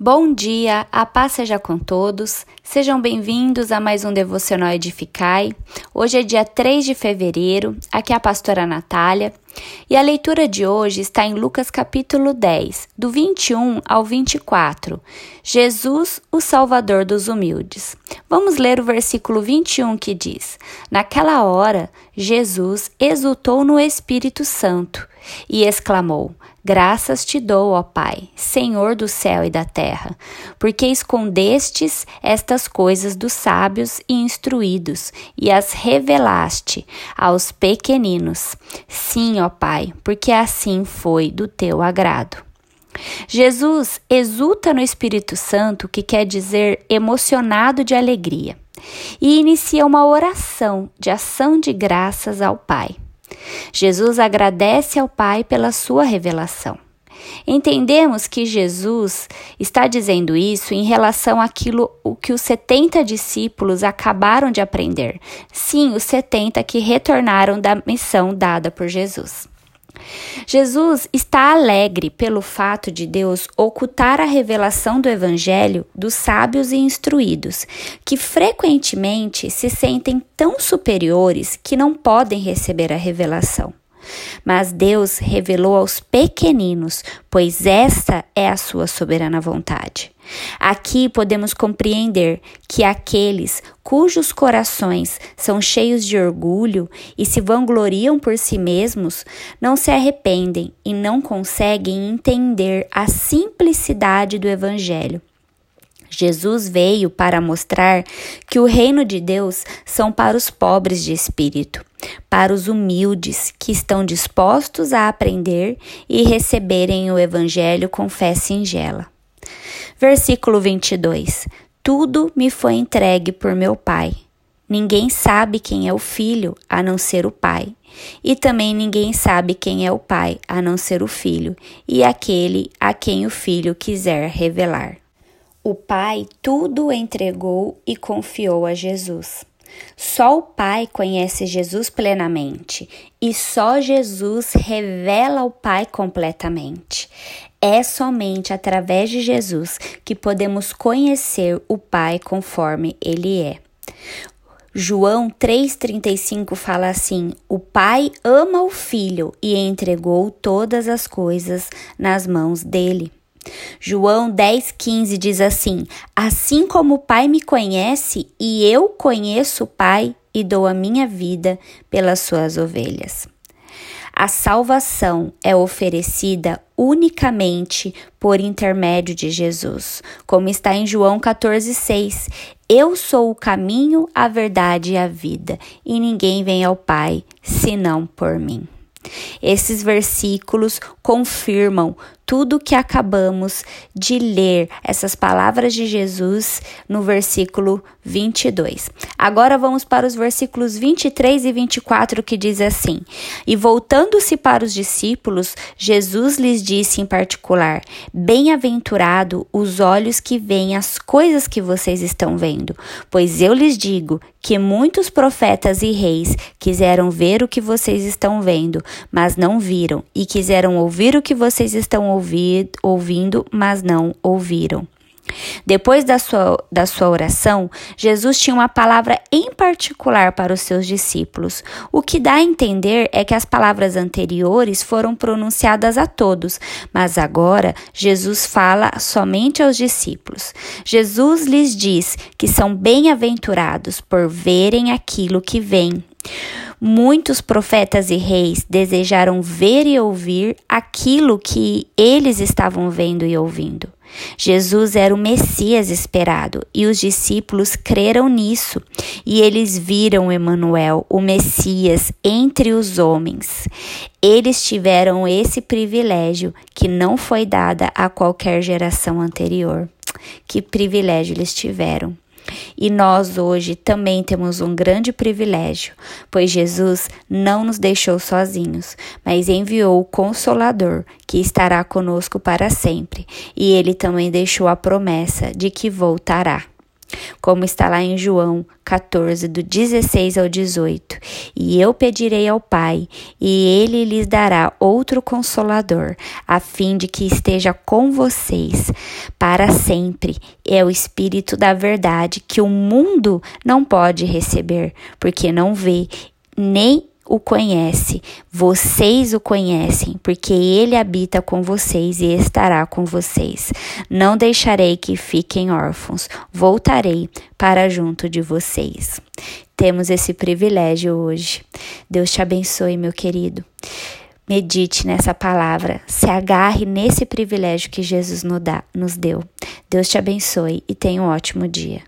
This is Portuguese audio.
Bom dia, a paz seja com todos. Sejam bem-vindos a mais um Devocional Edificai. Hoje é dia 3 de fevereiro, aqui é a pastora Natália, e a leitura de hoje está em Lucas capítulo 10, do 21 ao 24. Jesus, o Salvador dos humildes. Vamos ler o versículo 21 que diz: Naquela hora, Jesus exultou no Espírito Santo e exclamou: Graças te dou, ó Pai, Senhor do céu e da terra, porque escondestes estas coisas dos sábios e instruídos e as revelaste aos pequeninos. Sim, ó Pai, porque assim foi do teu agrado. Jesus exulta no Espírito Santo, que quer dizer emocionado de alegria, e inicia uma oração de ação de graças ao Pai. Jesus agradece ao Pai pela sua revelação. Entendemos que Jesus está dizendo isso em relação àquilo o que os 70 discípulos acabaram de aprender. Sim, os 70 que retornaram da missão dada por Jesus. Jesus está alegre pelo fato de Deus ocultar a revelação do Evangelho dos sábios e instruídos, que frequentemente se sentem tão superiores que não podem receber a revelação. Mas Deus revelou aos pequeninos, pois esta é a sua soberana vontade. Aqui podemos compreender que aqueles cujos corações são cheios de orgulho e se vangloriam por si mesmos não se arrependem e não conseguem entender a simplicidade do Evangelho. Jesus veio para mostrar que o reino de Deus são para os pobres de espírito, para os humildes que estão dispostos a aprender e receberem o evangelho com fé singela. Versículo 22. Tudo me foi entregue por meu Pai. Ninguém sabe quem é o filho a não ser o Pai, e também ninguém sabe quem é o Pai a não ser o filho, e aquele a quem o filho quiser revelar. O Pai tudo entregou e confiou a Jesus. Só o Pai conhece Jesus plenamente e só Jesus revela o Pai completamente. É somente através de Jesus que podemos conhecer o Pai conforme ele é. João 3,35 fala assim: O Pai ama o Filho e entregou todas as coisas nas mãos dele. João 10,15 diz assim: Assim como o Pai me conhece e eu conheço o Pai e dou a minha vida pelas suas ovelhas. A salvação é oferecida unicamente por intermédio de Jesus, como está em João 14,6. Eu sou o caminho, a verdade e a vida, e ninguém vem ao Pai senão por mim. Esses versículos confirmam tudo que acabamos de ler, essas palavras de Jesus no versículo 22. Agora vamos para os versículos 23 e 24 que diz assim: E voltando-se para os discípulos, Jesus lhes disse em particular: Bem-aventurado os olhos que veem as coisas que vocês estão vendo, pois eu lhes digo que muitos profetas e reis quiseram ver o que vocês estão vendo, mas não viram, e quiseram ouvir o que vocês estão ouvindo, mas não ouviram. Depois da sua, da sua oração, Jesus tinha uma palavra em particular para os seus discípulos. O que dá a entender é que as palavras anteriores foram pronunciadas a todos, mas agora Jesus fala somente aos discípulos. Jesus lhes diz que são bem-aventurados por verem aquilo que vem. Muitos profetas e reis desejaram ver e ouvir aquilo que eles estavam vendo e ouvindo. Jesus era o Messias esperado e os discípulos creram nisso, e eles viram Emanuel, o Messias, entre os homens. Eles tiveram esse privilégio que não foi dada a qualquer geração anterior. Que privilégio eles tiveram. E nós hoje também temos um grande privilégio, pois Jesus não nos deixou sozinhos, mas enviou o Consolador, que estará conosco para sempre, e ele também deixou a promessa de que voltará. Como está lá em João 14, do 16 ao 18. E eu pedirei ao Pai, e ele lhes dará outro consolador, a fim de que esteja com vocês para sempre. É o Espírito da Verdade que o mundo não pode receber, porque não vê nem o conhece, vocês o conhecem, porque ele habita com vocês e estará com vocês. Não deixarei que fiquem órfãos, voltarei para junto de vocês. Temos esse privilégio hoje. Deus te abençoe, meu querido. Medite nessa palavra, se agarre nesse privilégio que Jesus nos, dá, nos deu. Deus te abençoe e tenha um ótimo dia.